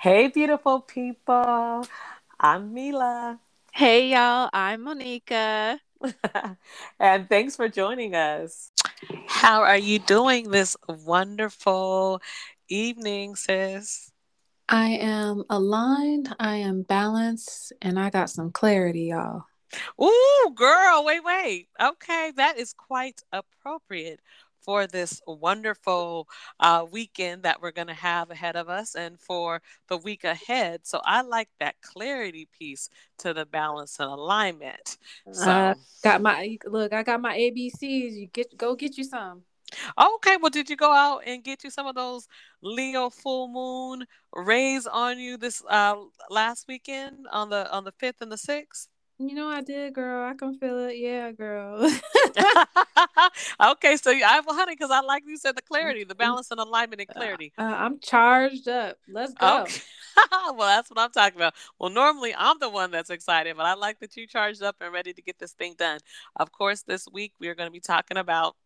Hey, beautiful people. I'm Milah. Hey, y'all. I'm Monika. and thanks for joining us. How are you doing this wonderful evening, sis? I am aligned, I am balanced, and I got some clarity, y'all. Ooh, girl, wait, wait. Okay, that is quite appropriate for this wonderful uh, weekend that we're going to have ahead of us and for the week ahead. So I like that clarity piece to the balance and alignment. So uh, got my look, I got my ABCs. You get go get you some. Okay, well, did you go out and get you some of those Leo full moon rays on you this uh last weekend on the on the fifth and the sixth? You know I did, girl. I can feel it. Yeah, girl. okay, so I well, honey, because I like you said the mm, clarity, the mm. balance and alignment and uh, clarity. Uh, I'm charged up. Let's go. Okay. well, that's what I'm talking about. Well, normally I'm the one that's excited, but I like that you charged up and ready to get this thing done. Of course, this week we are going to be talking about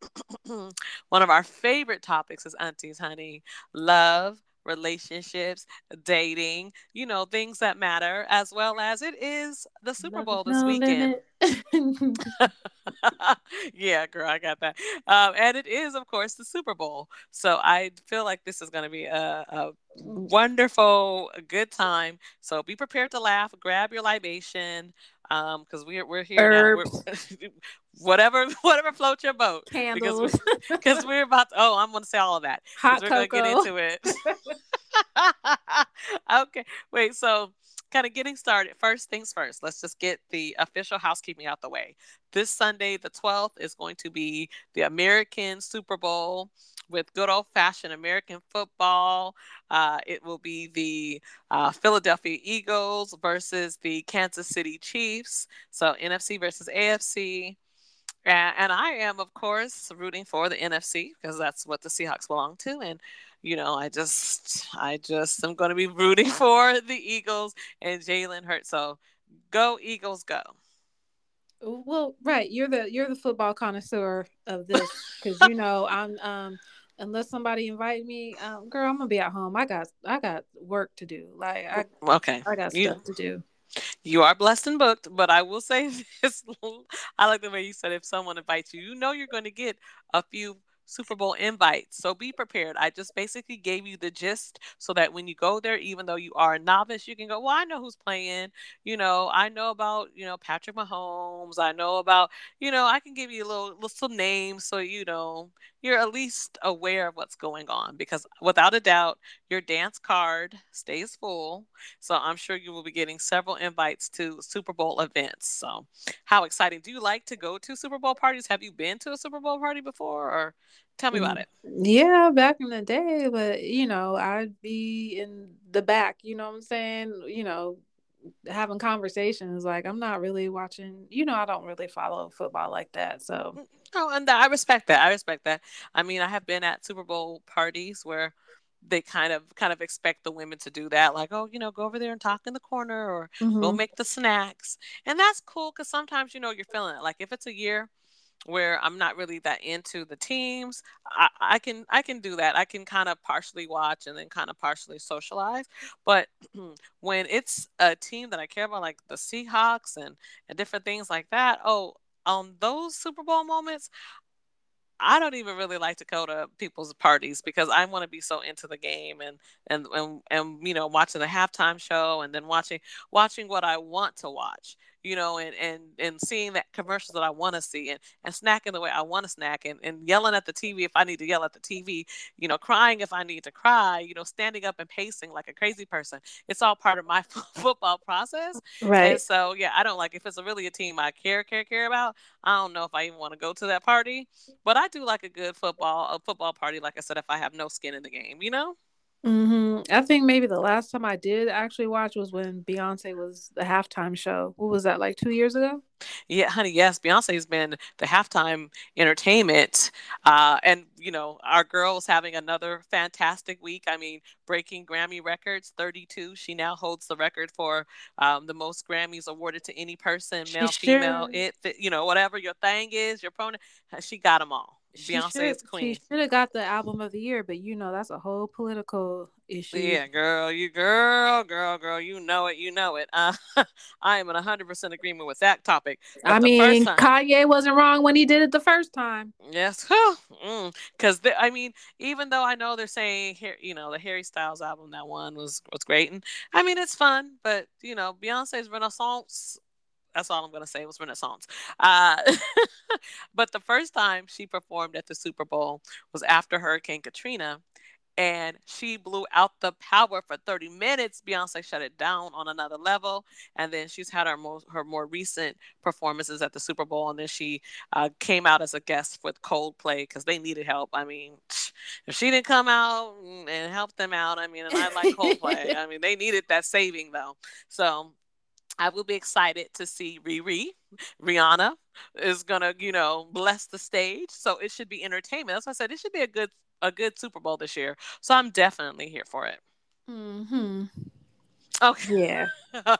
one of our favorite topics is aunties, honey, love relationships, dating, you know, things that matter, as well as it is the Super Bowl this weekend. yeah, girl, I got that. Um, and it is, of course, the Super Bowl. So I feel like this is going to be a, a wonderful, good time. So be prepared to laugh, grab your libation, um because we're we're here Herbs. now. We're, whatever whatever floats your boat. Candles. because we're, we're, about to, oh i'm gonna say all of that. Hot we're cocoa. gonna get into it. Okay. Wait so kind of getting started first things first let's just get the official housekeeping out the way this sunday the 12th is going to be the american super bowl with good old fashioned American football. Uh, it will be the uh, Philadelphia Eagles versus the Kansas City Chiefs. So NFC versus AFC. And, and I am, of course, rooting for the NFC because that's what the Seahawks belong to. And you know, I just, I just am going to be rooting for the Eagles and Jalen Hurts. So, go Eagles, go. Well, right, you're the you're the football connoisseur of this because you know I'm um unless somebody invite me, um, girl, I'm gonna be at home. I got I got work to do. Like I okay, I got you, stuff to do. You are blessed and booked, but I will say this: I like the way you said if someone invites you, you know you're going to get a few Super Bowl invites. So be prepared. I just basically gave you the gist so that when you go there, even though you are a novice, you can go, well, I know who's playing. You know, I know about, you know, Patrick Mahomes. I know about, you know, I can give you a little little names so you know you're at least aware of what's going on because without a doubt, your dance card stays full. So I'm sure you will be getting several invites to Super Bowl events. So how exciting. Do you like to go to Super Bowl parties? Have you been to a Super Bowl party before or Tell me about mm, it. Yeah, back in the day, but you know, I'd be in the back, you know what I'm saying? You know, having conversations like I'm not really watching, you know, I don't really follow football like that. So Oh, and I respect that. I respect that. I mean, I have been at Super Bowl parties where they kind of kind of expect the women to do that like oh you know go over there and talk in the corner or mm-hmm. go make the snacks and that's cool because sometimes you know you're feeling it like if it's a year where I'm not really that into the teams, I, I can I can do that. I can kind of partially watch and then kind of partially socialize. But when it's a team that I care about, like the Seahawks and and different things like that, oh, on those Super Bowl moments, I don't even really like to go to people's parties because I want to be so into the game and, and and and you know watching the halftime show and then watching watching what I want to watch you know, and and and seeing that commercials that I want to see, and and snacking the way I want to snack, and and yelling at the TV if I need to yell at the TV, you know, crying if I need to cry, you know, standing up and pacing like a crazy person. It's all part of my football process, right? And so yeah, I don't like if it's a really a team I care care care about. I don't know if I even want to go to that party, but I do like a good football a football party. Like I said, if I have no skin in the game, you know. Mm-hmm. I think maybe the last time I did actually watch was when Beyonce was the halftime show. What was that like two years ago? Yeah, honey. Yes, Beyonce's been the halftime entertainment, uh, and you know our girl is having another fantastic week. I mean, breaking Grammy records, thirty-two. She now holds the record for um, the most Grammys awarded to any person, male, she female. Sure. It, you know, whatever your thing is, your pronoun. She got them all Beyonce is queen. She should have got the album of the year, but you know that's a whole political issue. Yeah, girl, you girl, girl, girl, you know it, you know it. Uh, I am in hundred percent agreement with that topic. But I mean, Kanye wasn't wrong when he did it the first time. Yes, because mm. I mean, even though I know they're saying here, you know, the Harry Styles album that one was was great, and I mean it's fun, but you know, Beyonce's Renaissance that's all I'm gonna say was Renaissance. Uh, but the first time she performed at the Super Bowl was after Hurricane Katrina, and she blew out the power for 30 minutes. Beyonce shut it down on another level, and then she's had her more her more recent performances at the Super Bowl, and then she uh, came out as a guest with Coldplay because they needed help. I mean, if she didn't come out and help them out, I mean, and I like Coldplay. I mean, they needed that saving though. So I will be excited to see Riri. Rihanna is gonna, you know, bless the stage. So it should be entertainment. That's why I said it should be a good a good Super Bowl this year. So I'm definitely here for it. Hmm. Okay. Yeah.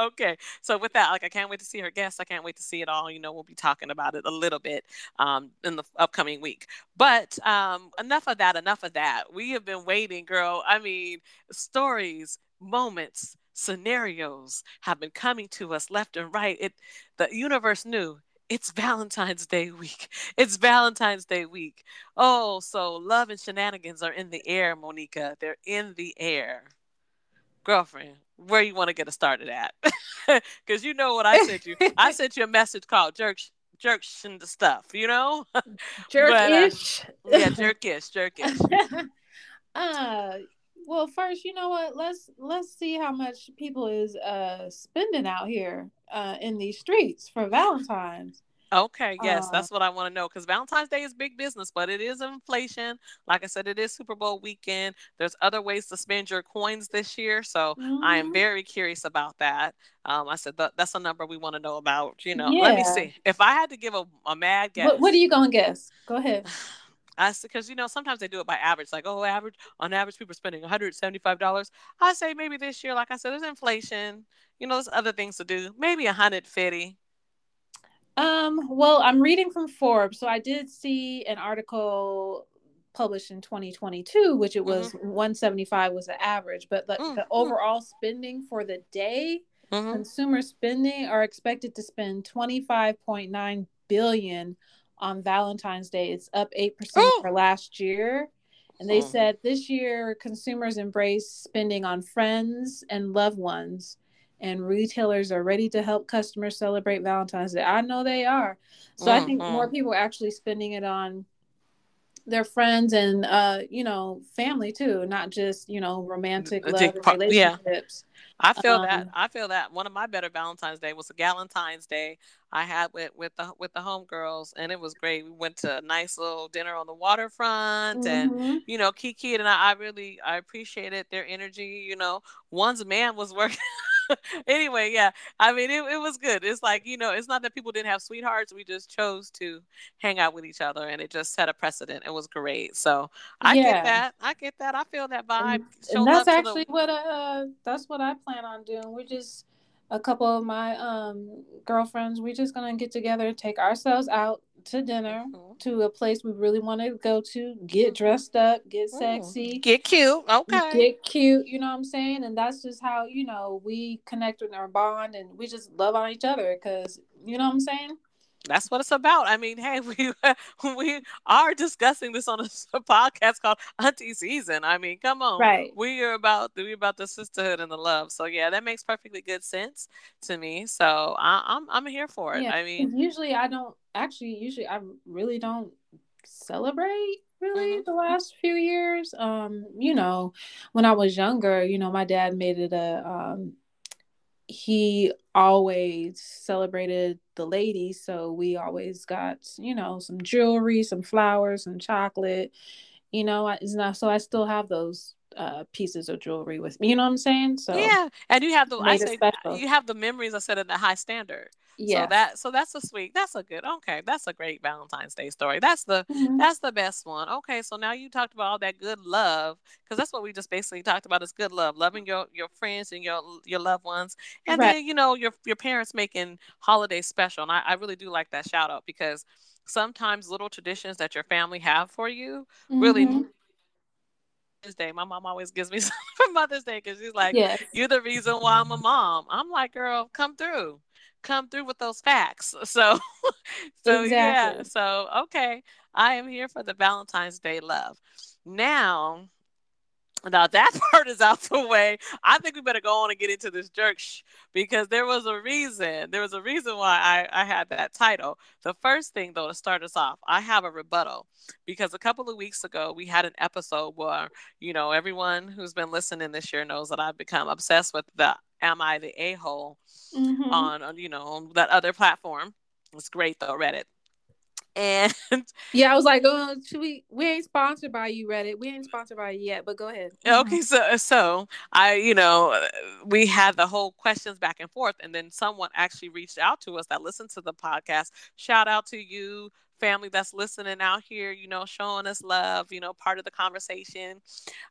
okay. So with that, like I can't wait to see her guests. I can't wait to see it all. You know, we'll be talking about it a little bit um in the upcoming week. But um enough of that, enough of that. We have been waiting, girl. I mean, stories, moments, scenarios have been coming to us left and right. It the universe knew it's Valentine's Day week. It's Valentine's Day week. Oh, so love and shenanigans are in the air, Monika. They're in the air. Girlfriend, where you want to get us started at? Because you know what I sent you. I sent you a message called jerk jerks and the stuff, you know? Jerkish. But, uh, yeah, jerkish, jerkish. uh well, first, you know what? Let's let's see how much people is uh spending out here uh in these streets for Valentine's. Okay, yes, uh, that's what I want to know because Valentine's Day is big business, but it is inflation. Like I said, it is Super Bowl weekend. There's other ways to spend your coins this year, so mm-hmm. I am mm-hmm. very curious about that. Um, I said that, that's a number we want to know about. You know, yeah. let me see. If I had to give a, a mad guess, what, what are you gonna guess? Go ahead. I because you know sometimes they do it by average, like oh, average on average people are spending one hundred seventy five dollars. I say maybe this year, like I said, there's inflation. You know, there's other things to do. Maybe a hundred fifty. Um. Well, I'm reading from Forbes, so I did see an article published in 2022, which it was mm-hmm. 175 was the average, but the, mm-hmm. the overall spending for the day, mm-hmm. consumer spending are expected to spend 25.9 billion on Valentine's Day. It's up 8% oh. for last year. And they oh. said this year consumers embrace spending on friends and loved ones, and retailers are ready to help customers celebrate Valentine's Day. I know they are. So mm-hmm. I think more mm-hmm. people are actually spending it on their friends and uh you know family too not just you know romantic love relationships yeah. I feel um, that. I feel that one of my better Valentine's Day was a Galentine's Day I had with with the with the homegirls, and it was great. We went to a nice little dinner on the waterfront, mm-hmm. and you know, Kiki and I, I really I appreciated their energy. You know, one's man was working. anyway, yeah. I mean, it, it was good. It's like, you know, it's not that people didn't have sweethearts. We just chose to hang out with each other and it just set a precedent. It was great. So I yeah. get that. I get that. I feel that vibe. And, and that's actually the... what, uh, that's what I plan on doing. We're just, a couple of my um girlfriends we're just gonna get together take ourselves out to dinner mm-hmm. to a place we really want to go to, get dressed up, get sexy, get cute. Okay. Get cute, you know what I'm saying? And that's just how, you know, we connect with our bond and we just love on each other because, you know what I'm saying? That's what it's about. I mean, hey, we we are discussing this on a, a, podcast called Auntie Season. I mean, come on, right? We are about we about the sisterhood and the love. So yeah, that makes perfectly good sense to me. So I, am I'm, I'm here for it. Yeah, I mean, usually I don't actually. Usually I really don't celebrate really mm-hmm. the last few years. Um, you know, when I was younger, you know, my dad made it a um he always celebrated the ladies so we always got you know some jewelry some flowers some chocolate you know it's not so i still have those uh, pieces of jewelry with me you know what i'm saying? So yeah and you have the i say you have the memories i said in the high standard yeah so that so that's a sweet that's a good okay that's a great valentine's day story that's the mm-hmm. that's the best one okay so now you talked about all that good love because that's what we just basically talked about is good love loving your your friends and your your loved ones and right. then you know your your parents making holidays special and I, I really do like that shout out because sometimes little traditions that your family have for you mm-hmm. really Day. My mom always gives me something for Mother's Day because she's like, yes. "You're the reason why I'm a mom." I'm like, "Girl, come through, come through with those facts." So, so exactly. yeah. So okay, I am here for the Valentine's Day love. Now, now that part is out the way. I think we better go on and get into this jerk sh- because there was a reason. There was a reason why I, I had that title. The first thing, though, to start us off, I have a rebuttal because a couple of weeks ago we had an episode where, you know, everyone who's been listening this year knows that I've become obsessed with the Am I the A hole mm-hmm. on, on, you know, on that other platform. It's great though, Reddit. And yeah, I was like, oh, should we? We ain't sponsored by you, Reddit. We ain't sponsored by you yet, but go ahead. Okay, so so I, you know, we had the whole questions back and forth, and then someone actually reached out to us that listened to the podcast. Shout out to you, family that's listening out here, you know, showing us love, you know, part of the conversation.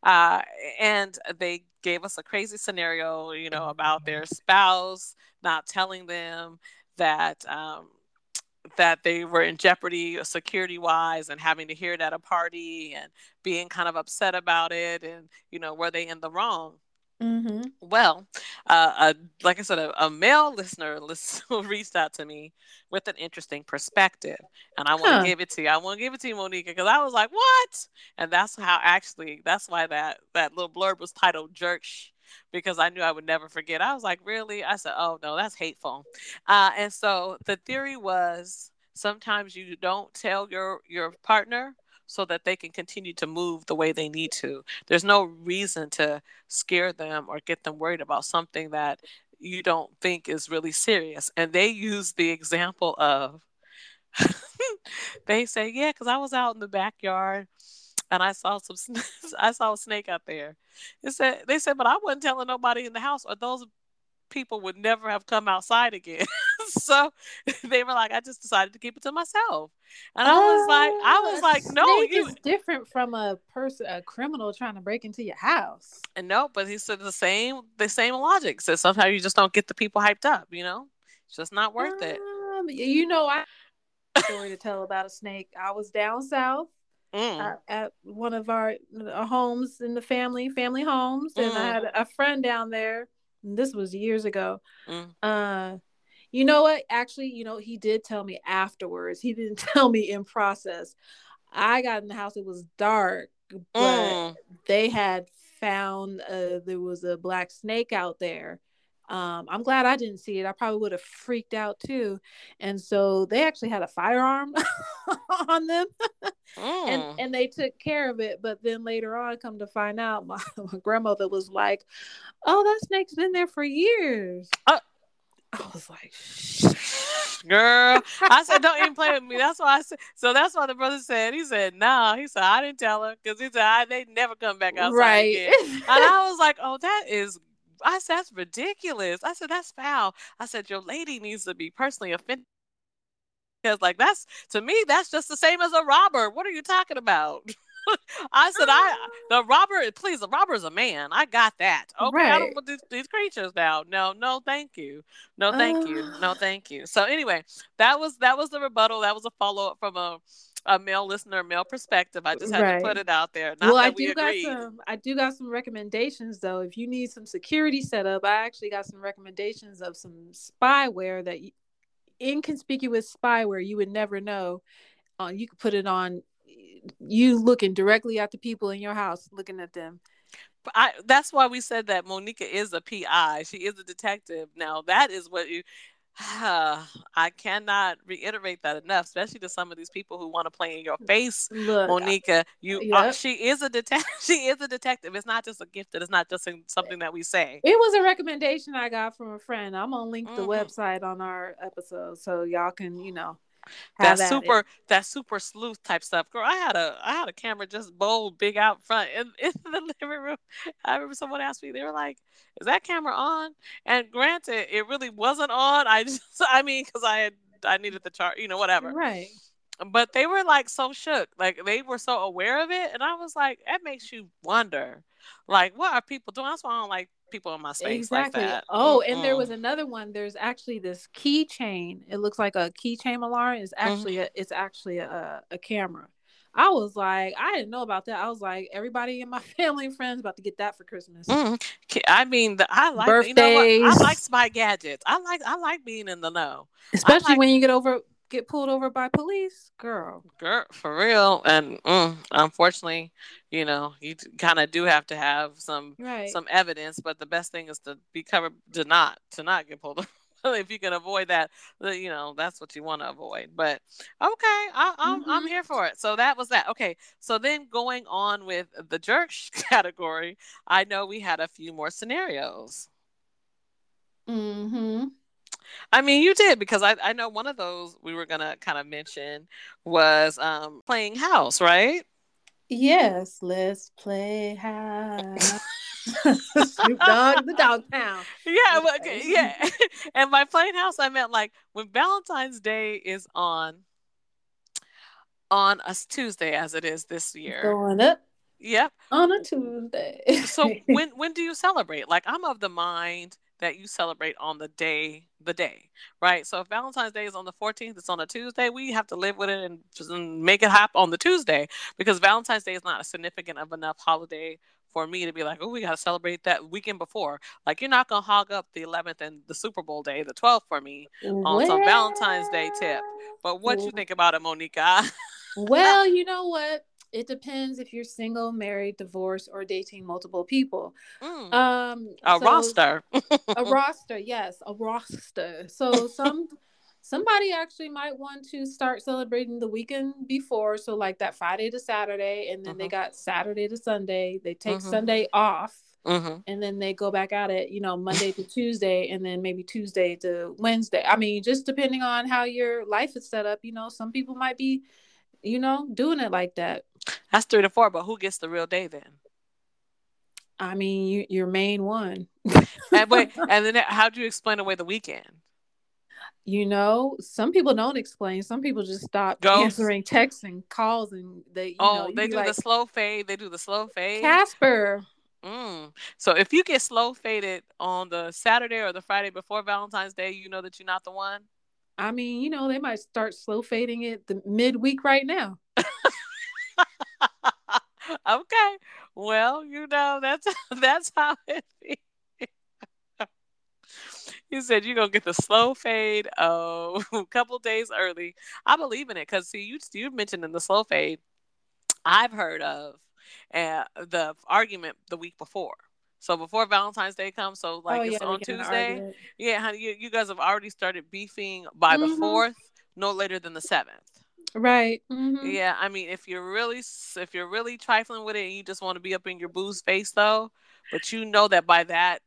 Uh, and they gave us a crazy scenario, you know, about their spouse not telling them that um, that they were in jeopardy security wise and having to hear it at a party and being kind of upset about it and you know were they in the wrong mm-hmm. well uh, like i said a, a male listener list, reached out to me with an interesting perspective and i want to huh. give it to you i want to give it to you monika because i was like what and that's how actually that's why that that little blurb was titled jerk because I knew I would never forget. I was like, really? I said, oh no, that's hateful. Uh, and so the theory was sometimes you don't tell your your partner so that they can continue to move the way they need to. There's no reason to scare them or get them worried about something that you don't think is really serious. And they use the example of they say, yeah, because I was out in the backyard and I saw some I saw a snake out there. It said they said, but I wasn't telling nobody in the house, or those people would never have come outside again. so they were like, I just decided to keep it to myself. And I was like, I was like, no, you is different from a person, a criminal trying to break into your house. And no, but he said the same, the same logic. Said sometimes you just don't get the people hyped up. You know, it's just not worth um, it. You know, I story to tell about a snake. I was down south mm. at, at, one of our, our, homes in the family, family homes, mm. and I mm. had a friend down there. this was years ago. Mm. Uh, you know what? Actually, you know, he did tell me afterwards. He didn't tell me in process. I got in the house; it was dark, but mm. they had found uh, there was a black snake out there um, I'm glad I didn't see it. I probably would have freaked out too. And so they actually had a firearm on them mm. and, and they took care of it. But then later on, come to find out, my, my grandmother was like, Oh, that snake's been there for years. Uh- I was like, girl. I said, don't even play with me. That's why I said. So that's why the brother said. He said, no. Nah. He said, I didn't tell her because he said I, they never come back outside right. again. and I was like, oh, that is I said, that's ridiculous. I said, that's foul. I said, your lady needs to be personally offended. Because, like, that's to me, that's just the same as a robber. What are you talking about? I said, I the robber, please, the robber is a man. I got that. Okay, right. I don't want these, these, creatures now. No, no, thank you. No, thank uh... you. No, thank you. So anyway, that was that was the rebuttal. That was a follow up from a a male listener, male perspective. I just had right. to put it out there. Not well, I do got some. I do got some recommendations though. If you need some security setup, I actually got some recommendations of some spyware that inconspicuous spyware you would never know. Uh, you could put it on you looking directly at the people in your house, looking at them. I, that's why we said that Monika is a PI. She is a detective. Now that is what you I cannot reiterate that enough, especially to some of these people who want to play in your face. Look, Monika, you yep. are, she is a detective. She is a detective. It's not just a gift. It's not just something that we say. It was a recommendation I got from a friend. I'm gonna link mm-hmm. the website on our episode so y'all can, you know, that super that super sleuth type stuff. Girl, I had a I had a camera just bold, big out front in, in the living room. I remember someone asked me, they were like, "Is that camera on?" And granted, it really wasn't on. I just I mean, because I had I needed the chart, you know, whatever. Right. but they were like so shook, like they were so aware of it, and I was like, that makes you wonder, like what are people doing? That's why I don't like people in my space exactly. like that. Oh, mm and there was another one. There's actually this keychain. It looks like a keychain alarm. It's actually mm-hmm. a, it's actually a, a camera. I was like, I didn't know about that. I was like, everybody in my family and friends about to get that for Christmas. Mm. I mean, the, I like birthdays. You know I like spy gadgets. I like I like being in the know, especially like, when you get over get pulled over by police, girl. Girl, for real. And mm, unfortunately, you know, you kind of do have to have some right. some evidence. But the best thing is to be covered to not to not get pulled over. if you can avoid that, you know, that's what you want to avoid. But okay, I, am I'm, mm-hmm. I'm here for it. So that was that. Okay, so then going on with the jerk category, I know we had a few more scenarios. Hmm. I mean, you did because I, I know one of those we were gonna kind of mention was um playing house, right? Yes, let's play house. Snoop Dogg, the dog pound. Yeah, but, yeah. and by playing house, I meant like when Valentine's Day is on on a Tuesday, as it is this year. Going up. Yep. On a Tuesday. so when when do you celebrate? Like I'm of the mind that you celebrate on the day the day right? So if valentine's day is on the 14th it's on a tuesday we have to live with it and just make it happen on the tuesday because valentine's day is not a significant of enough holiday for me to be like oh we got to celebrate that weekend before. Like you're not going to hog up the 11th and the super bowl day the 12th for me on some valentine's day tip. But what you think about it monika? Well you know what it depends if you're single, married, divorced, or dating multiple people. Mm. Um, a so, roster. a roster, yes, a roster. So some somebody actually might want to start celebrating the weekend before, so like that Friday to Saturday, and then mm-hmm. they got Saturday to Sunday. They take mm-hmm. Sunday off. Mm-hmm. And then they go back at it, you know, Monday to Tuesday, and then maybe Tuesday to Wednesday. I mean, just depending on how your life is set up, you know, some people might be, you know, doing it like that. That's three to four, but who gets the real day then? I mean, you, your main one. and wait, and then how do you explain away the weekend? You know, some people don't explain. Some people just stop Ghost. answering texts and calls, and they. oh, know, they do like, the slow fade. They do the slow fade. Casper. Mm. So if you get slow faded on the Saturday or the Friday before Valentine's Day, you know that you're not the one. I mean, you know, they might start slow fading it the midweek right now. okay. Well, you know, that's that's how it is. You said you're gonna get the slow fade oh, a couple days early. I believe in it because see, you you mentioned in the slow fade, I've heard of uh, the argument the week before. So before Valentine's Day comes, so like oh, it's yeah, on Tuesday. Yeah, honey, you, you guys have already started beefing by mm-hmm. the fourth, no later than the seventh. Right. Mm-hmm. Yeah, I mean, if you're really if you're really trifling with it and you just want to be up in your boo's face though, but you know that by that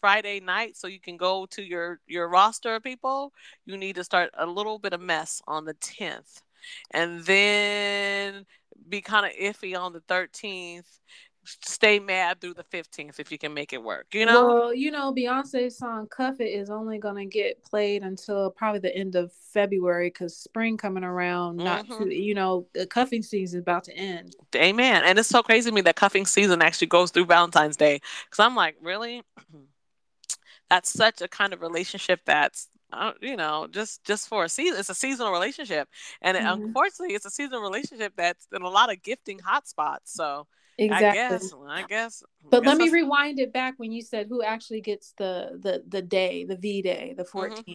Friday night, so you can go to your your roster of people, you need to start a little bit of mess on the tenth, and then be kind of iffy on the thirteenth, stay mad through the 15th if you can make it work you know well you know beyonce's song cuff it is only going to get played until probably the end of february because spring coming around not mm-hmm. too you know the cuffing season is about to end amen and it's so crazy to me that cuffing season actually goes through valentine's day because i'm like really that's such a kind of relationship that's uh, you know, just just for a season. It's a seasonal relationship, and mm-hmm. unfortunately, it's a seasonal relationship that's in a lot of gifting hotspots. So Exactly. I guess. I guess. But I guess let me rewind it back when you said who actually gets the the the day, the V day, the 14th. Mm-hmm.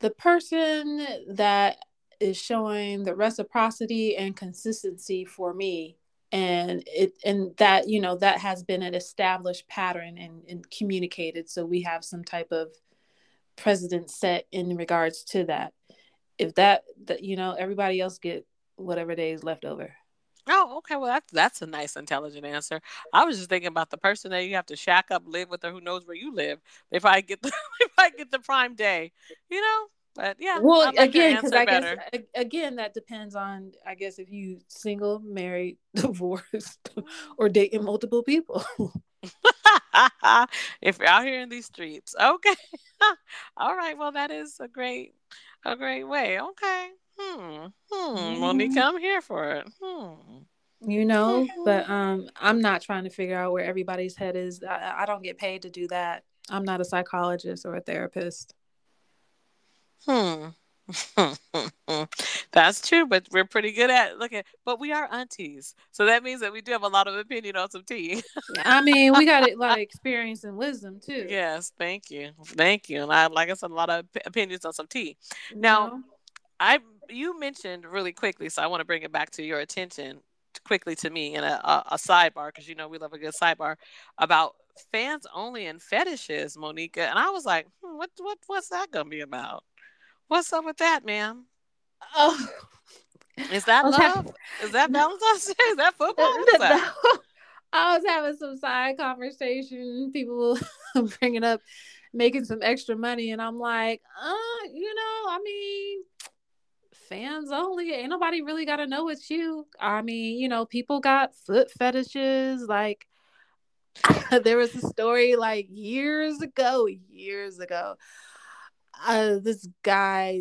The person that is showing the reciprocity and consistency for me and it and that you know that has been an established pattern and, and communicated so we have some type of precedent set in regards to that if that that you know everybody else get whatever days left over Oh, okay. Well, that's that's a nice, intelligent answer. I was just thinking about the person that you have to shack up, live with, or who knows where you live. If I get the if I get the prime day, you know. But yeah. Well, like again, because I better. guess again that depends on I guess if you single, married, divorced, or dating multiple people. if you're out here in these streets, okay. All right. Well, that is a great a great way. Okay. Hmm. Hmm. Hmm. Mm-hmm. I'm here for it. Hmm. You know, but um, I'm not trying to figure out where everybody's head is. I, I don't get paid to do that. I'm not a psychologist or a therapist. Hmm. That's true, but we're pretty good at looking. But we are aunties, so that means that we do have a lot of opinion on some tea. I mean, we got a lot of experience and wisdom too. Yes, thank you, thank you. And I, like I said, a lot of opinions on some tea. Now, I you mentioned really quickly, so I want to bring it back to your attention quickly to me in a, a, a sidebar because you know we love a good sidebar about fans only and fetishes, Monika. And I was like, hmm, what what what's that gonna be about? What's up with that, ma'am? Oh, is that love? Is that Valentine's Day? Is that football? Is that? I was having some side conversation. People bringing up making some extra money, and I'm like, uh, you know, I mean, fans only. Ain't nobody really got to know it's you. I mean, you know, people got foot fetishes. Like, there was a story like years ago, years ago. Uh, this guy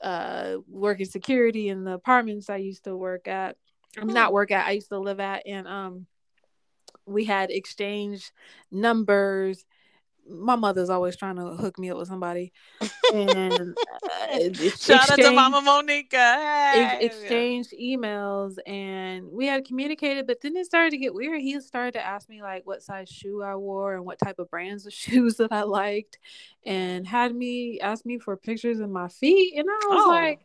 uh working security in the apartments I used to work at. I'm not work at. I used to live at, and um, we had exchange numbers my mother's always trying to hook me up with somebody. And uh, shout out to Mama Monika. Hey. Exchanged emails and we had communicated, but then it started to get weird. He started to ask me like what size shoe I wore and what type of brands of shoes that I liked, and had me ask me for pictures of my feet, and I was oh. like.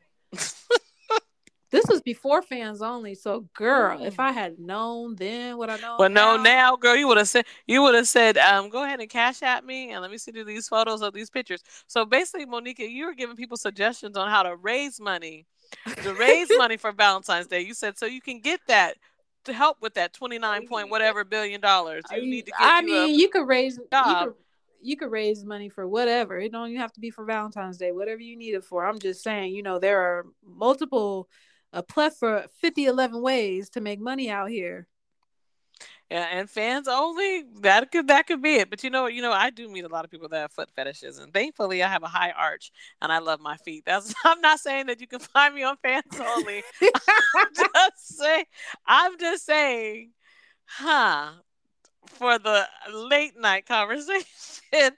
This was before fans only. So, girl, if I had known then what I know. Well, no, now, girl, you would have said you would have said, um, go ahead and cash at me and let me see these photos of these pictures. So basically, Monika, you were giving people suggestions on how to raise money, to raise money for Valentine's Day. You said so you can get that to help with that twenty nine point whatever billion dollars. You need to get. I mean, you could raise. Job. You could, you could raise money for whatever. It don't even have to be for Valentine's Day, whatever you need it for. I'm just saying, you know, there are multiple a plethora 50 11 ways to make money out here yeah, and fans only that could that could be it. But you know, you know, I do meet a lot of people that have foot fetishes, and thankfully, I have a high arch, and I love my feet. That's I'm not saying that you can find me on fans only. I'm just saying, I'm just saying, huh? For the late night conversation,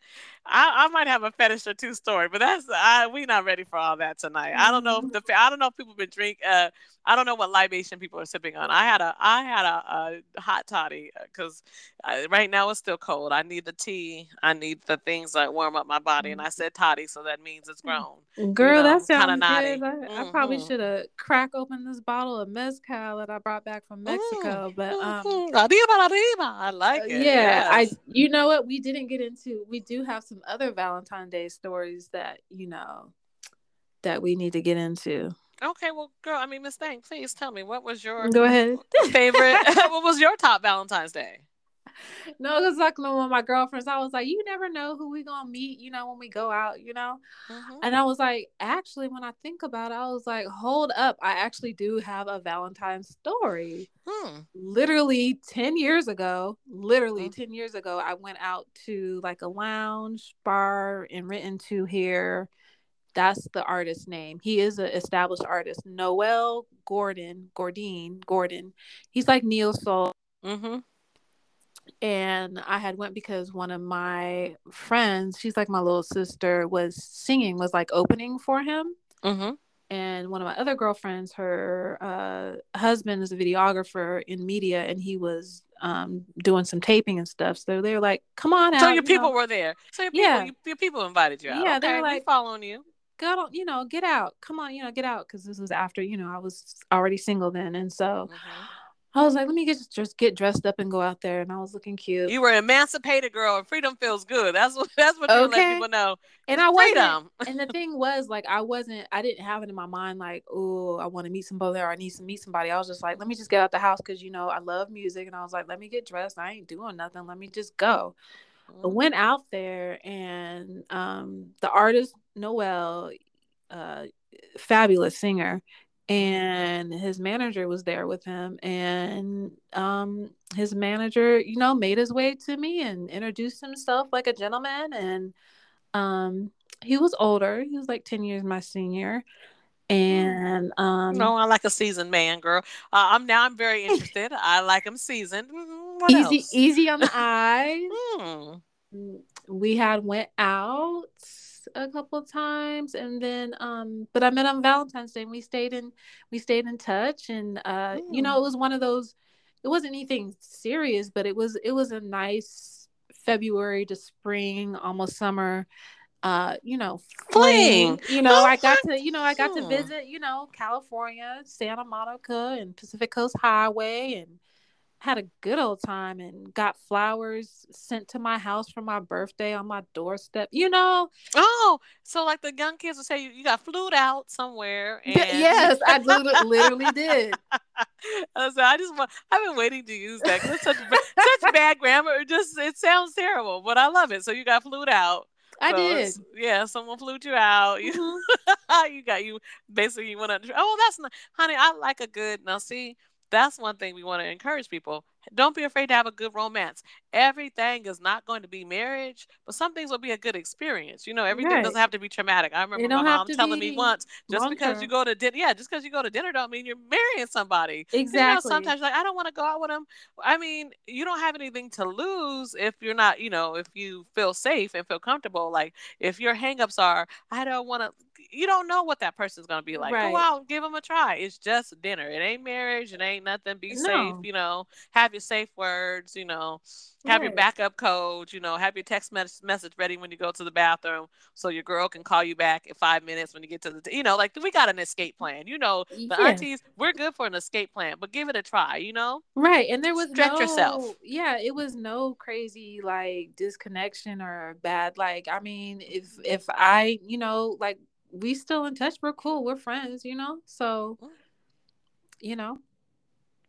I, I might have a fetish or two story, but that's I we not ready for all that tonight. Mm-hmm. I don't know if the I don't know if people been drink. Uh, I don't know what libation people are sipping on. I had a I had a, a hot toddy because uh, right now it's still cold. I need the tea. I need the things that warm up my body, and I said toddy, so that means it's grown. Girl, you know, that sounds good. I, mm-hmm. I, probably mm-hmm. should have crack open this bottle of mezcal that I brought back from Mexico, mm-hmm. but um, mm-hmm. arriba, arriba. I like uh, it. Yeah, yes. I. You know what? We didn't get into. We do have some other Valentine Day stories that you know that we need to get into. Okay, well, girl, I mean, Miss Thang, please tell me what was your go ahead favorite? what was your top Valentine's Day? No, because like one of my girlfriends, I was like, you never know who we gonna meet, you know, when we go out, you know. Mm-hmm. And I was like, actually, when I think about it, I was like, hold up, I actually do have a Valentine's story. Hmm. Literally ten years ago, literally mm-hmm. ten years ago, I went out to like a lounge bar in Renton to here that's the artist's name. He is an established artist. Noel Gourdin, Gordine, Gordon. He's like neo soul. Mm-hmm. And I had went because one of my friends, she's like my little sister, was singing, was like opening for him. Mm-hmm. And one of my other girlfriends, her uh, husband is a videographer in media, and he was um, doing some taping and stuff. So they were like, "Come on out." So your people know. were there. So your people, yeah. your people invited you out. Yeah, okay, they're like following you go on, you know get out come on you know get out because this was after you know i was already single then and so mm-hmm. I was like let me get just get dressed up and go out there and i was looking cute. You were an emancipated girl and freedom feels good. That's what that's what okay. you let people know. And i wasn't. And the thing was like i wasn't i didn't have it in my mind like oh i want to meet somebody or i need to meet somebody. I was just like let me just get out the house because you know i love music and i was like let me get dressed. I ain't doing nothing. Let me just go. I went out there and um, the artist Noel, uh, fabulous singer, and his manager was there with him and um, his manager you know made his way to me and introduced himself like a gentleman and um, he was older he was like 10 years my senior and um no i like a seasoned man girl uh, i'm now i'm very interested i like him seasoned mm-hmm. what easy else? easy on the eyes mm. we had went out a couple of times and then um but i met on valentine's day and we stayed in we stayed in touch and uh mm. you know mm. it was one of those it wasn't anything serious but it was it was a nice february to spring almost summer uh, you know, fling. You know, oh, I got to, you know, I got to visit, you know, California, Santa Monica, and Pacific Coast Highway, and had a good old time and got flowers sent to my house for my birthday on my doorstep. You know. Oh, so like the young kids will say, you, you got flued out somewhere. And... yes, I literally did. so I just want. I've been waiting to use that because it's such such bad grammar. It just it sounds terrible, but I love it. So you got flued out. I so did. Yeah, someone flew you out. Mm-hmm. You, got you basically you went under. Oh, that's not, honey. I like a good. Now, see, that's one thing we want to encourage people. Don't be afraid to have a good romance. Everything is not going to be marriage, but some things will be a good experience. You know, everything right. doesn't have to be traumatic. I remember my mom telling me once, just because you go to dinner, yeah, just because you go to dinner don't mean you're marrying somebody. Exactly. You know, sometimes like I don't want to go out with them. I mean, you don't have anything to lose if you're not, you know, if you feel safe and feel comfortable. Like if your hangups are, I don't want to you don't know what that person's gonna be like. Right. Go out, give them a try. It's just dinner. It ain't marriage. It ain't nothing. Be no. safe. You know, have your safe words. You know, have right. your backup code. You know, have your text mes- message ready when you go to the bathroom, so your girl can call you back in five minutes when you get to the. T- you know, like we got an escape plan. You know, the yeah. aunties, we're good for an escape plan, but give it a try. You know, right? And there was stretch no, yourself. Yeah, it was no crazy like disconnection or bad. Like, I mean, if if I, you know, like we still in touch. We're cool. We're friends, you know? So, you know,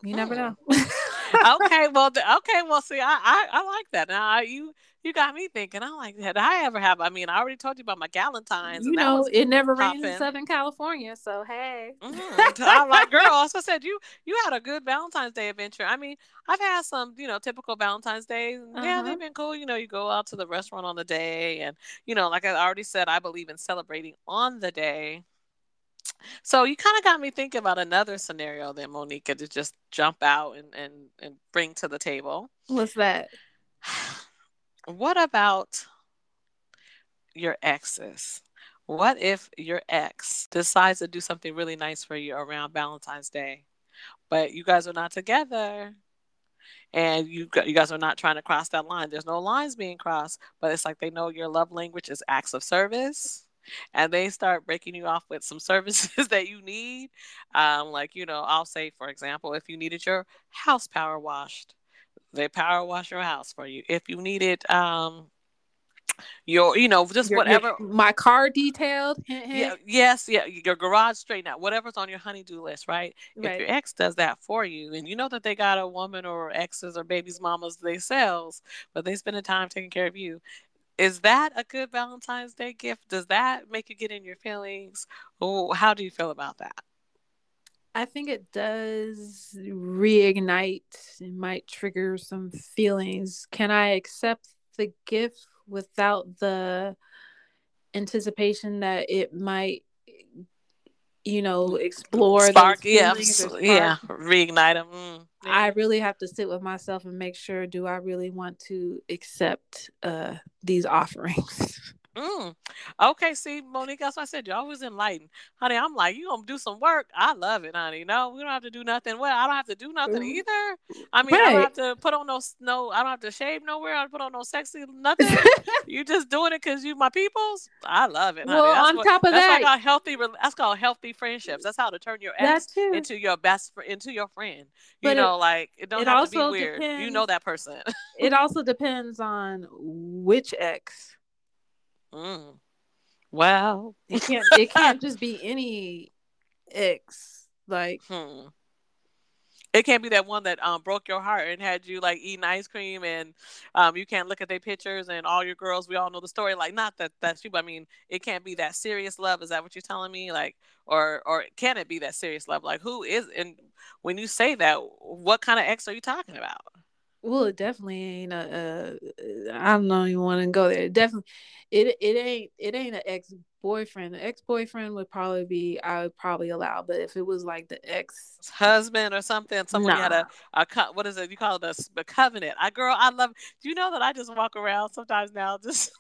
you never know. okay, well, okay, well, see, I, I, I like that. Now you, you got me thinking. I like that. I ever have? I mean, I already told you about my Galentine's. You know, it never rains in Southern California, so hey. Mm-hmm. I'm like, girl. As I said, you you had a good Valentine's Day adventure. I mean, I've had some, you know, typical Valentine's days. Uh-huh. Yeah, they've been cool. You know, you go out to the restaurant on the day, and you know, like I already said, I believe in celebrating on the day. So you kind of got me thinking about another scenario that Monica to just jump out and, and, and bring to the table. What's that? What about your exes? What if your ex decides to do something really nice for you around Valentine's Day, but you guys are not together? and you you guys are not trying to cross that line. There's no lines being crossed, but it's like they know your love language is acts of service, and they start breaking you off with some services that you need. Um, like you know, I'll say for example, if you needed your house power washed, they power wash your house for you. If you needed um your you know just your, whatever your, my car detailed yeah yes yeah your garage straightened out whatever's on your honeydew list right? right if your ex does that for you and you know that they got a woman or exes or babies mamas they sells but they spend the time taking care of you is that a good valentine's day gift does that make you get in your feelings or how do you feel about that I think it does reignite. It might trigger some feelings. Can I accept the gift without the anticipation that it might, you know, explore spark? yeah, yeah, reignite them. Mm. I really have to sit with myself and make sure: Do I really want to accept uh, these offerings? Mm. Okay, see, Monique, that's what I said. You're always enlightened. Honey, I'm like, you gonna do some work. I love it, honey. No, we don't have to do nothing. Well, I don't have to do nothing mm. either. I mean, right. I don't have to put on no no, I don't have to shave nowhere. I don't put on no sexy nothing. you just doing it because you my peoples. I love it, honey. Well, that's on what, top of that's that, like healthy that's called healthy friendships. That's how to turn your ex into your best friend into your friend. You but know, it, like it don't it have to be weird. Depends, you know that person. it also depends on which ex Mm. Well, it can't. It can't just be any ex. Like, hmm. it can't be that one that um broke your heart and had you like eating ice cream and um you can't look at their pictures and all your girls. We all know the story. Like, not that that's you, but I mean, it can't be that serious love. Is that what you're telling me? Like, or or can it be that serious love? Like, who is? And when you say that, what kind of ex are you talking about? Well, it definitely ain't a. Uh, don't know you want to go there. It definitely, it it ain't it ain't an ex boyfriend. An ex boyfriend would probably be I would probably allow, but if it was like the ex husband or something, someone nah. had a a what is it? You call it a, a covenant. I girl, I love. Do you know that I just walk around sometimes now? Just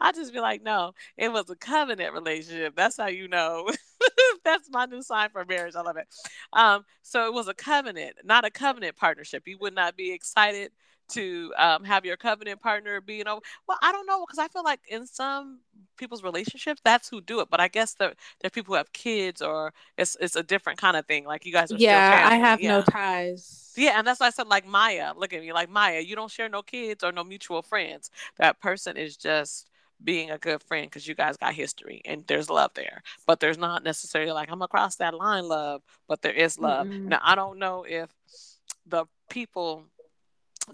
I just be like, no, it was a covenant relationship. That's how you know. That's my new sign for marriage. I love it. Um, so it was a covenant, not a covenant partnership. You would not be excited to um, have your covenant partner be, you know, well, I don't know, because I feel like in some people's relationships, that's who do it. But I guess there, there are people who have kids, or it's it's a different kind of thing. Like you guys are. Yeah, I have yeah. no ties. Yeah, and that's why I said like Maya. Look at me, like Maya. You don't share no kids or no mutual friends. That person is just being a good friend because you guys got history and there's love there. But there's not necessarily like I'm across that line love, but there is love. Mm-hmm. Now I don't know if the people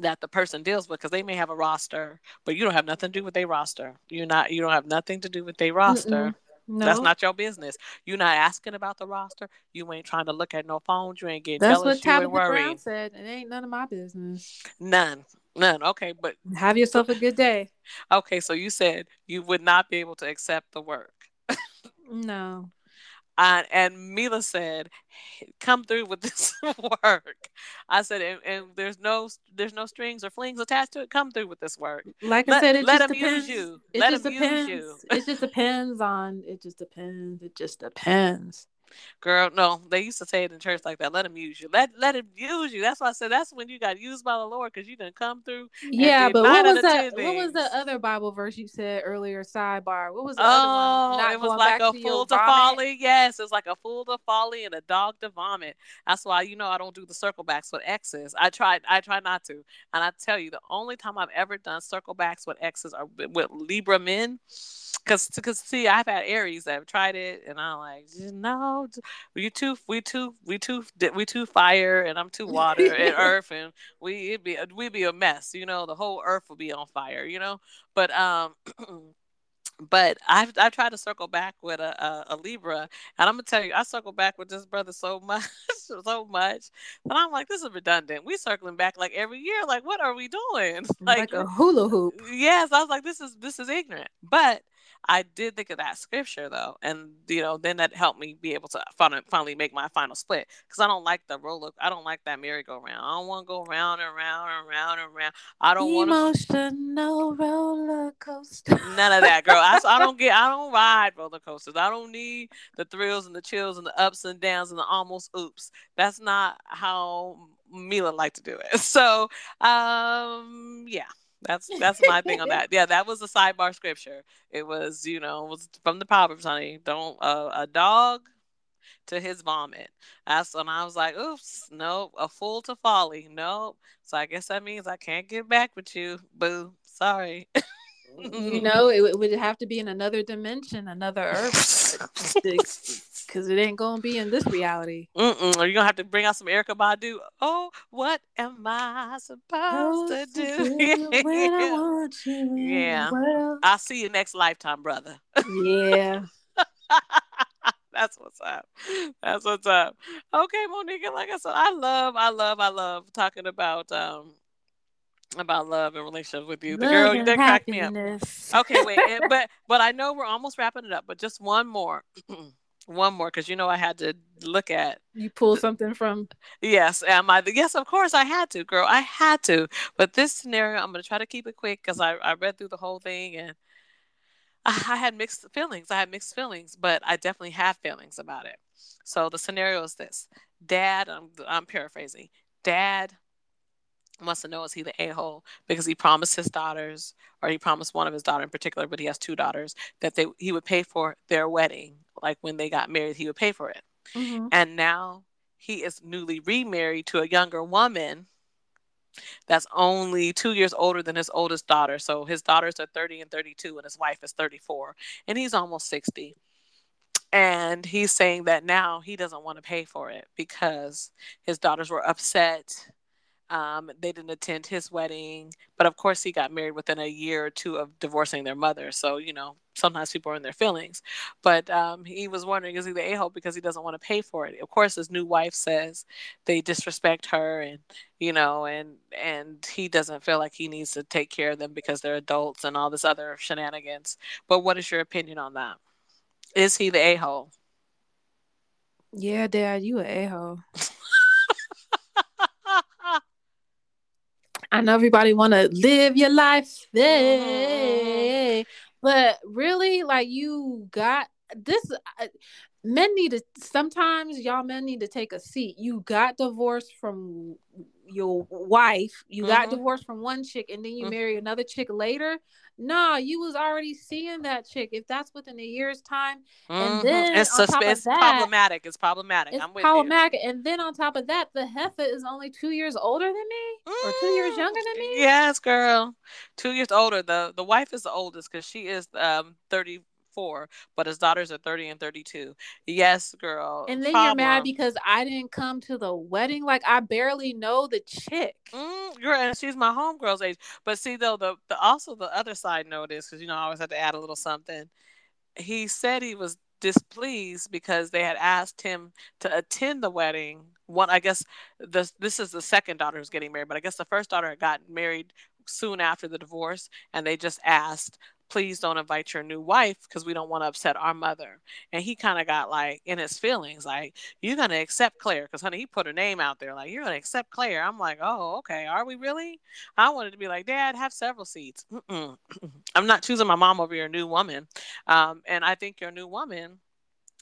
that the person deals with because they may have a roster, but you don't have nothing to do with their roster. You're not you don't have nothing to do with their roster. No. That's not your business. You're not asking about the roster. You ain't trying to look at no phones. You ain't getting That's jealous. That's what Tabitha Brown said. It ain't none of my business. None. None. Okay, but have yourself a good day. Okay, so you said you would not be able to accept the work. no. Uh, and Milah said, "Come through with this work." I said, and, and, there's no there's no strings or flings attached to it. Come through with this work. Like I said, it let them use you. It let just depends. use you. it just depends on. It just depends. It just depends. Girl, no, they used to say it in church like that. Let him use you. Let let him use you. That's why I said that's when you got used by the Lord because you didn't come through. Yeah, but what was that? What was the other Bible verse you said earlier? Sidebar. What was the oh, other one? Oh, it was like a fool to folly. Yes, it's like a fool to folly and a dog to vomit. That's why you know I don't do the circle backs with X's. I tried. I try not to. And I tell you, the only time I've ever done circle backs with X's are with Libra men because because see i've had aries that have tried it and i'm like no we too we too we too we too fire and i'm too water and earth and we it'd be we'd be a mess you know the whole earth would be on fire you know but um but I've I tried to circle back with a, a, a Libra, and I'm gonna tell you, I circle back with this brother so much, so much, and I'm like, this is redundant. We circling back like every year. Like, what are we doing? Like, like a hula hoop. Yes, I was like, this is this is ignorant. But I did think of that scripture though, and you know, then that helped me be able to finally make my final split because I don't like the roller. I don't like that merry-go-round. I don't want to go round and round and round and round. I don't want to. emotional roller coaster. None of that, girl. I, I don't get. I don't ride roller coasters. I don't need the thrills and the chills and the ups and downs and the almost oops. That's not how Milah like to do it. So, um, yeah. That's that's my thing on that. Yeah, that was a sidebar scripture. It was, you know, was from the Proverbs, honey. Don't uh, a dog to his vomit. That's when I was like, oops, no, a fool to folly. Nope. So I guess that means I can't get back with you. Boo. Sorry. you know, it, it, would have to be in another dimension, another earth. because it ain't gonna be in this reality. Mm-mm. Are you gonna have to bring out some Erykah Badu? Oh, what am I supposed to do? when I want you yeah. I'll see you next lifetime, brother. Yeah. That's what's up. That's what's up. Okay, Monika. Like I said, I love, I love, I love talking about um about love and relationships with you. The love girl that cracked me up. Okay, wait, but but I know we're almost wrapping it up. But just one more. one more because you know I had to look at. You pull something from. Yes, am I? Yes, of course I had to, girl. I had to. But this scenario, I'm gonna try to keep it quick because I I read through the whole thing and I, I had mixed feelings. I had mixed feelings, but I definitely have feelings about it. So the scenario is this: Dad, I'm I'm paraphrasing. Dad wants to know is he the a-hole because he promised his daughters or he promised one of his daughter in particular but he has two daughters that they he would pay for their wedding like when they got married he would pay for it. Mm-hmm. and now he is newly remarried to a younger woman that's only two years older than his oldest daughter. So his daughters are 30 and 32 and his wife is 34 and he's almost 60 and he's saying that now he doesn't want to pay for it because his daughters were upset Um, they didn't attend his wedding, but of course he got married within a year or two of divorcing their mother. So you know, sometimes people are in their feelings. But um, he was wondering, is he the a hole because he doesn't want to pay for it? Of course, his new wife says they disrespect her, and you know, and and he doesn't feel like he needs to take care of them because they're adults and all this other shenanigans. But what is your opinion on that? Is he the a hole? Yeah, Dad, you a a hole. I know everybody want to live your life, mm-hmm. but really, like you got this. Uh, men need to sometimes y'all men need to take a seat. You got divorced from your wife, you mm-hmm. got divorced from one chick, and then you mm-hmm. marry another chick later. Nah, you was already seeing that chick. If that's within a year's time, mm-hmm. and then it's, on top it's of that, problematic. It's problematic. It's I'm with problematic. You. And then on top of that, the heifer is only two years older than me, or two years younger than me. Yes, girl, two years older. the The wife is the oldest because she is um thirty four, but his daughters are 30 and 32. Yes, girl. And then problem. you're mad because I didn't come to the wedding. Like I barely know the chick. Mm, girl, and she's my homegirl's age. But see though, the, the also the other side note is because you know I always have to add a little something. He said he was displeased because they had asked him to attend the wedding. One, I guess this this is the second daughter who's getting married, but I guess the first daughter got married soon after the divorce, and they just asked please don't invite your new wife because we don't want to upset our mother. And he kind of got like in his feelings, like, you're going to accept Claire. Because, honey, he put her name out there, like, you're going to accept Claire. I'm like, oh, okay. Are we really? I wanted to be like, Dad, have several seats. I'm not choosing my mom over your new woman. Um, and I think your new woman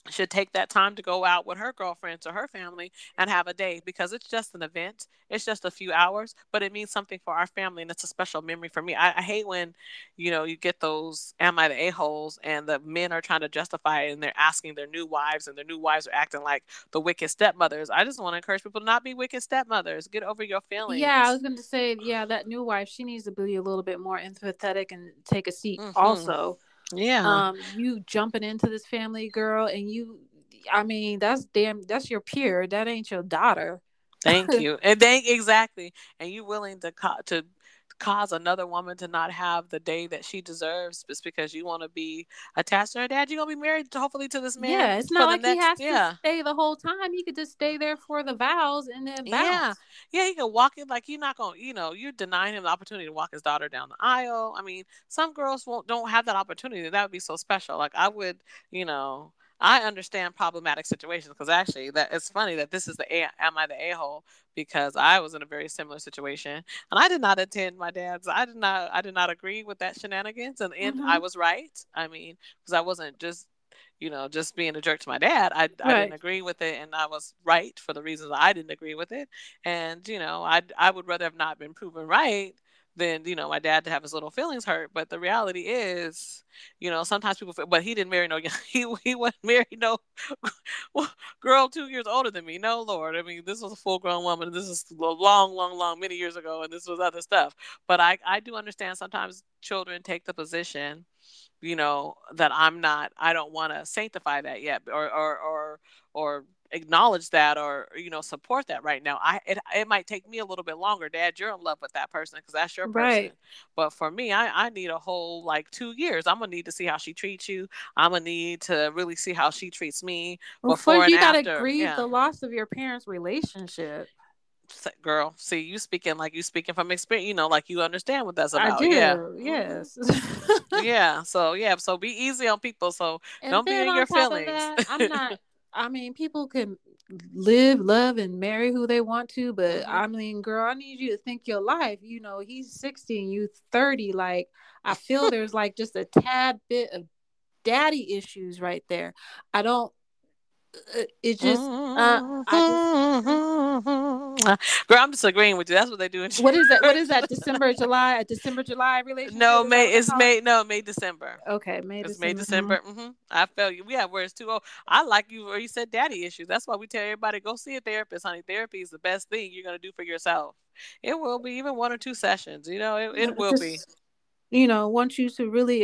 should take that time to go out with her girlfriends or her family and have a day because it's just an event. It's just a few hours, but it means something for our family and it's a special memory for me. I, I hate when, you know, you get those am I the a-holes and the men are trying to justify it and they're asking their new wives and their new wives are acting like the wicked stepmothers. I just want to encourage people to not be wicked stepmothers. Get over your feelings. Yeah, I was going to say, yeah, that new wife, she needs to be a little bit more empathetic and take a seat mm-hmm. also yeah. Um, you jumping into this family girl and you I mean, that's damn that's your peer. That ain't your daughter. Thank you. and thank exactly. And you willing to co- to cause another woman to not have the day that she deserves just because you want to be attached to her dad. You're gonna be married to, hopefully to this man. Yeah, it's not like next, he has yeah. to stay the whole time. He could just stay there for the vows and then bounce. Yeah, yeah, he could walk it like you're not gonna, you know, you're denying him the opportunity to walk his daughter down the aisle. I mean, some girls won't don't have that opportunity. That would be so special. Like I would, you know, I understand problematic situations because actually that it's funny that this is the a, am I the a hole because I was in a very similar situation and I did not attend my dad's. I did not I did not agree with that shenanigans and, and mm-hmm. I was right. I mean because I wasn't just you know just being a jerk to my dad. I, right. I didn't agree with it and I was right for the reasons I didn't agree with it and you know I I would rather have not been proven right than you know my dad to have his little feelings hurt. But the reality is, you know, sometimes people. Feel, but he didn't marry no. He he wasn't married no girl two years older than me. No lord. I mean, this was a full grown woman. This is long, long, long, many years ago, and this was other stuff. But I I do understand sometimes children take the position you know that i'm not i don't want to sanctify that yet or or or or acknowledge that or you know support that right now i it, it might take me a little bit longer dad you're in love with that person because that's your person right. but for me I, I need a whole like two years i'm gonna need to see how she treats you i'm gonna need to really see how she treats me well, before you gotta after. grieve yeah. the loss of your parents relationship girl see you speaking like you speaking from experience you know like you understand what that's about I do. yeah yes yeah so yeah so be easy on people so and don't be in your feelings that, i'm not I mean, people can live, love, and marry who they want to, but mm-hmm. I mean, girl, I need you to think your life. You know, he's 60 and you 30. Like, I feel there's like just a tad bit of daddy issues right there. I don't it just uh, just girl i'm just agreeing with you. That's what they do in what is that what is that december july a december july relationship? No may it's may no may december. Okay may it's december. may december mm-hmm. Mm-hmm. i felt you. We have words too. Old i like you where you said daddy issues. That's why we tell everybody go see a therapist honey. Therapy is the best thing you're going to do for yourself. It will be even one or two sessions you know it, it will just, be you know want you to really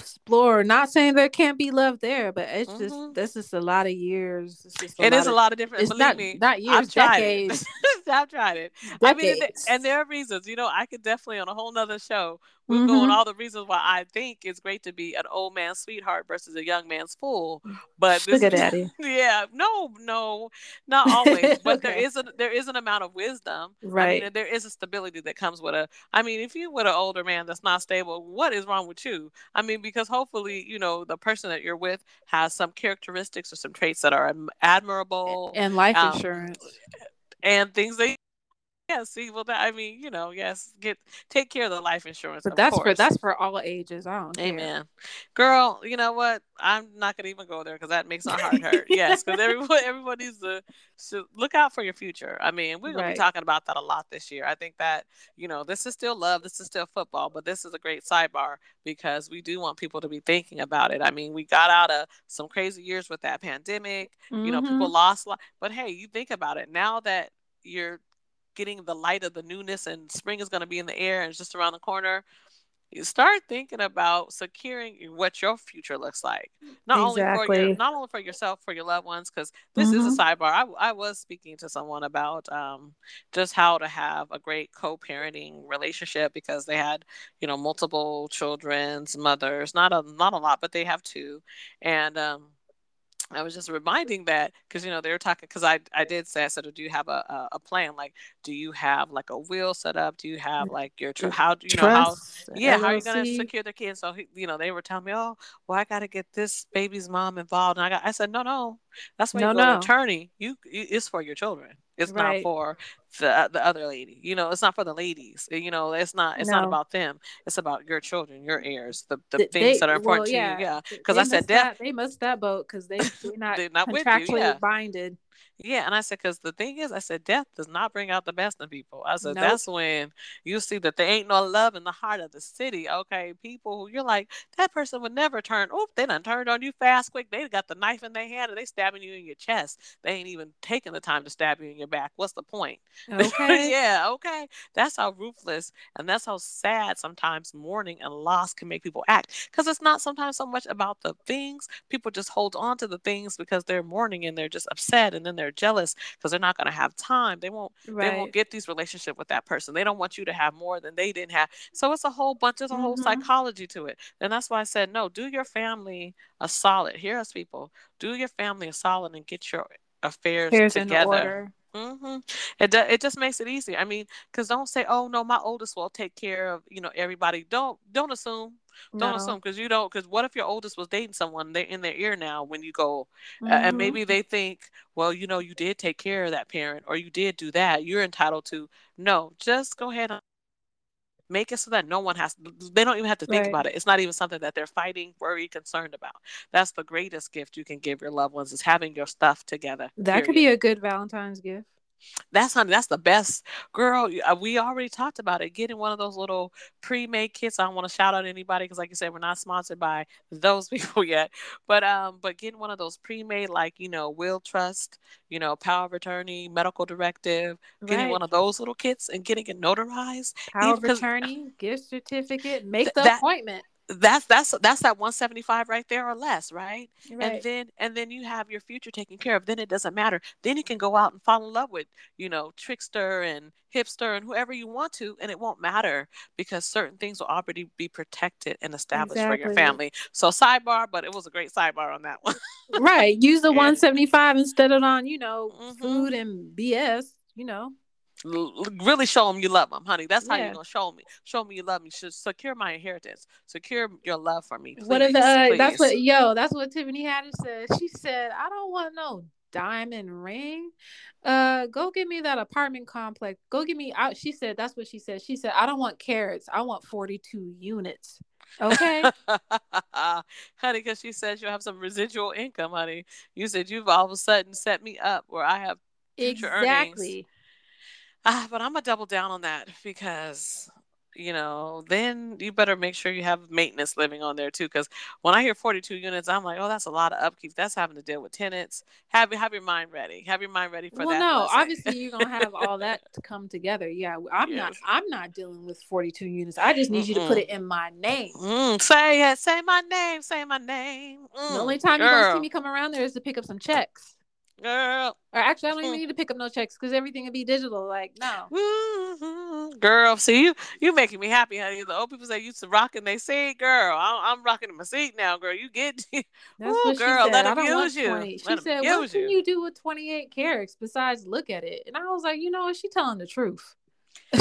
explore. Not saying there can't be love there, but it's mm-hmm. just this is a lot of years. It's just a it is of, a lot of different. It's not, me, not years, I've tried decades. It. I've tried it. Decades. I mean, and there are reasons. You know, I could definitely on a whole nother show We'll mm-hmm. go on all the reasons why I think it's great to be an old man's sweetheart versus a young man's fool. But this, Sugar daddy. yeah, no, no, not always. But okay. there is a there is an amount of wisdom, right? I mean, there is a stability that comes with a. I mean, if you with an older man that's not stable, what is wrong with you? I mean, because hopefully, you know, the person that you're with has some characteristics or some traits that are admirable and life um, insurance and things that yeah, see, well, that, I mean, you know, yes, get take care of the life insurance. But that's course. for that's for all ages. I don't. Amen, care. girl. You know what? I'm not gonna even go there because that makes my heart hurt. yes, because everyone everyone needs to, to look out for your future. I mean, we're gonna right. be talking about that a lot this year. I think that you know this is still love, this is still football, but this is a great sidebar because we do want people to be thinking about it. I mean, we got out of some crazy years with that pandemic. Mm-hmm. You know, people mm-hmm. lost, but hey, you think about it now that you're getting the light of the newness and spring is going to be in the air and it's just around the corner you start thinking about securing what your future looks like not exactly. only for your, not only for yourself for your loved ones because this mm-hmm. is a mm-hmm. sidebar I, I was speaking to someone about um, just how to have a great co-parenting relationship because they had you know multiple children's mothers not a not a lot but they have two and um, I was just reminding that because you know they were talking because I I did say I said do you have a, a, a plan? Like do you have like a will set up? Do you have like your tr- how do you Trust, know how yeah LLC. how are you gonna secure the kids? So you know they were telling me oh well I got to get this baby's mom involved. And I got I said no no. That's why no, you go no. attorney you it's for your children. It's right. not for the uh, the other lady. You know, it's not for the ladies. Eh, you know, it's not it's no. not about them. It's about your children, your heirs, the, the they, things that are important well, yeah. to you. Yeah, because I said that they must that boat because they they're not, they're not contractually you, yeah. binded. Yeah, and I said, because the thing is, I said, death does not bring out the best in people. I said, nope. that's when you see that there ain't no love in the heart of the city. Okay, people who you're like, that person would never turn. Oh, they done turned on you fast, quick. They got the knife in their hand and they stabbing you in your chest. They ain't even taking the time to stab you in your back. What's the point? Okay. yeah, okay. That's how ruthless and that's how sad sometimes mourning and loss can make people act. Because it's not sometimes so much about the things. People just hold on to the things because they're mourning and they're just upset and then they're jealous because they're not going to have time. They won't. Right. They won't get these relationship with that person. They don't want you to have more than they didn't have. So it's a whole bunch. There's a mm-hmm. whole psychology to it. And that's why I said no. Do your family a solid. Hear us, people. Do your family a solid and get your affairs, affairs together. Mm-hmm. It do, it just makes it easy. I mean, because don't say, "Oh no, my oldest will take care of you know everybody." Don't don't assume. Don't no. assume because you don't. Because what if your oldest was dating someone? They're in their ear now when you go, mm-hmm. uh, and maybe they think, well, you know, you did take care of that parent or you did do that. You're entitled to. No, just go ahead and make it so that no one has they don't even have to think right. about it it's not even something that they're fighting worried concerned about that's the greatest gift you can give your loved ones is having your stuff together that period. could be a good valentine's gift that's honey, that's the best girl. Uh, we already talked about it. Getting one of those little pre-made kits. I don't want to shout out anybody because, like you said, we're not sponsored by those people yet. But um, but getting one of those pre-made, like you know, will trust, you know, power of attorney, medical directive. Getting right. one of those little kits and getting it notarized. Power of attorney, gift certificate, make the that, appointment that's that's that's that 175 right there or less right? right? and then and then you have your future taken care of then it doesn't matter then you can go out and fall in love with you know trickster and hipster and whoever you want to and it won't matter because certain things will already be protected and established exactly. for your family so sidebar but it was a great sidebar on that one right use the 175 instead of on you know mm-hmm. food and bs you know really show them you love them, honey. That's how yeah. you're gonna show me. Show me you love me. Should secure my inheritance. Secure your love for me. Please, what if the, uh, that's what yo? That's what Tiffany Haddish said. She said, "I don't want no diamond ring. Uh, go get me that apartment complex. Go get me out." She said, "That's what she said." She said, "I don't want carrots. I want 42 units." Okay, honey, because she said you'll have some residual income, honey. You said you've all of a sudden set me up where I have future exactly. earnings Ah, but I'm gonna double down on that because you know, then you better make sure you have maintenance living on there too. Because when I hear 42 units, I'm like, oh, that's a lot of upkeep. That's having to deal with tenants. Have have your mind ready. Have your mind ready for well, that. Well, no, obviously you're gonna have all that to come together. Yeah, I'm yes. not. I'm not dealing with 42 units. I just need Mm-mm. you to put it in my name. Mm, say it. Say my name. Say my name. Mm, the only time girl. you're gonna see me come around there is to pick up some checks. Girl. Or actually, I don't even need to pick up no checks because everything will be digital. Like, no. Mm-hmm. Girl, see you you making me happy, honey. The old people say used to rock in they seat, girl. I'm, I'm rocking in my seat now, girl. You get That's Ooh, girl, said. let them use you. 20. She said, What can you do with 28 carats besides look at it? And I was like, you know what? She telling the truth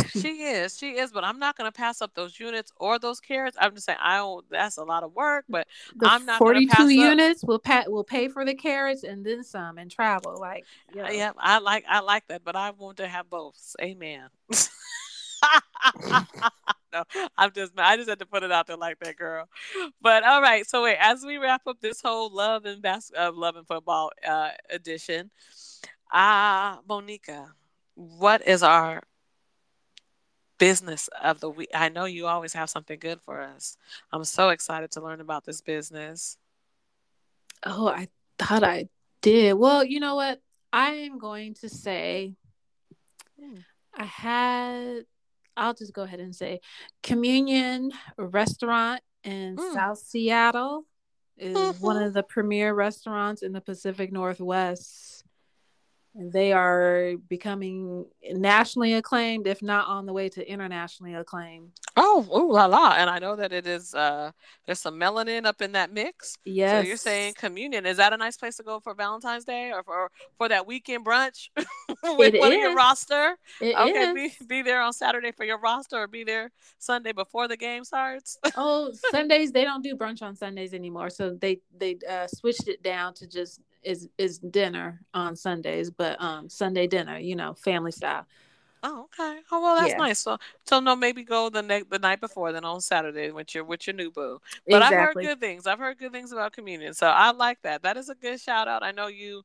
she is, she is, but I'm not going to pass up those units or those carrots. I'm just saying, I don't. That's a lot of work, but the I'm not. 42 units will pay will pay for the carrots and then some and travel. Like, you know. yeah, I like I like that, but I want to have both. Amen. no, I'm just I just had to put it out there like that, girl. But all right, so wait, as we wrap up this whole love and bas- uh, love and football uh, edition, ah, uh, Monika, what is our business of the week. I know you always have something good for us. I'm so excited to learn about this business. Oh, I thought I did. Well, you know what? I am going to say hmm. I had I'll just go ahead and say Communion Restaurant in mm. South Seattle is mm-hmm. one of the premier restaurants in the Pacific Northwest they are becoming nationally acclaimed, if not on the way to internationally acclaimed. Oh, ooh la la! And I know that it is. Uh, there's some melanin up in that mix. Yes. So you're saying communion is that a nice place to go for Valentine's Day or for for that weekend brunch with it one is. of your roster? It okay, is. Be, be there on Saturday for your roster, or be there Sunday before the game starts. oh, Sundays they don't do brunch on Sundays anymore, so they they uh, switched it down to just is is dinner on Sundays, but um Sunday dinner, you know, family style. Oh, okay. Oh well, that's yeah. nice. So, so no, maybe go the night the night before, then on Saturday with your with your new boo. But exactly. I've heard good things. I've heard good things about communion, so I like that. That is a good shout out. I know you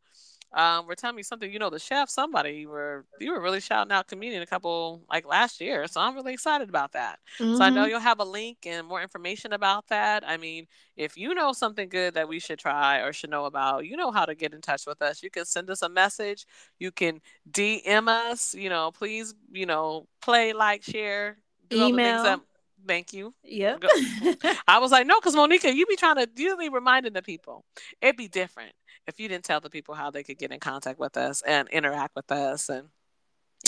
um, were telling me something. You know, the chef, somebody you were you were really shouting out Communion a couple like last year. So I'm really excited about that. Mm-hmm. So I know mm-hmm. you'll have a link and more information about that. I mean, if you know something good that we should try or should know about, you know how to get in touch with us. You can send us a message. You can DM us. You know, please, you know, play, like, share, email. Thank you. Yeah. I was like, no, because Monika, you be trying to you be reminding the people. It'd be different if you didn't tell the people how they could get in contact with us and interact with us and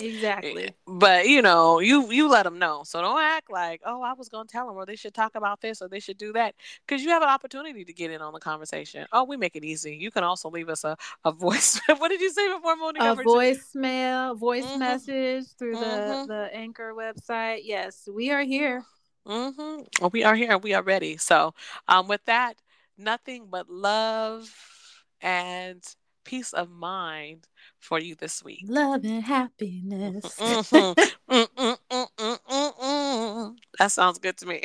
exactly. but you know you you let them know. So don't act like oh i was going to tell them or they should talk about this or they should do that. Because you have an opportunity to get in on the conversation. Oh we make it easy. You can also leave us a, a voice what did you say before Monika? a voicemail voice mm-hmm. message through mm-hmm. the the anchor website. Yes we are here. Mm-hmm. we are here we are ready. So um with that nothing but love and peace of mind for you this week. Love and happiness. Mm-hmm. that sounds good to me.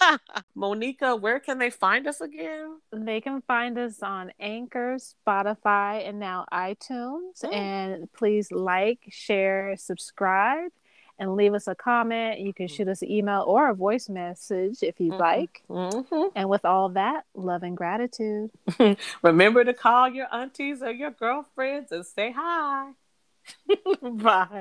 Monika, where can they find us again? They can find us on Anchor, Spotify, and now iTunes. Mm. And please like, share, subscribe and leave us a comment. You can shoot us an email or a voice message if you'd mm-hmm. like. Mm-hmm. And with all that, love and gratitude. Remember to call your aunties or your girlfriends and say hi. Bye.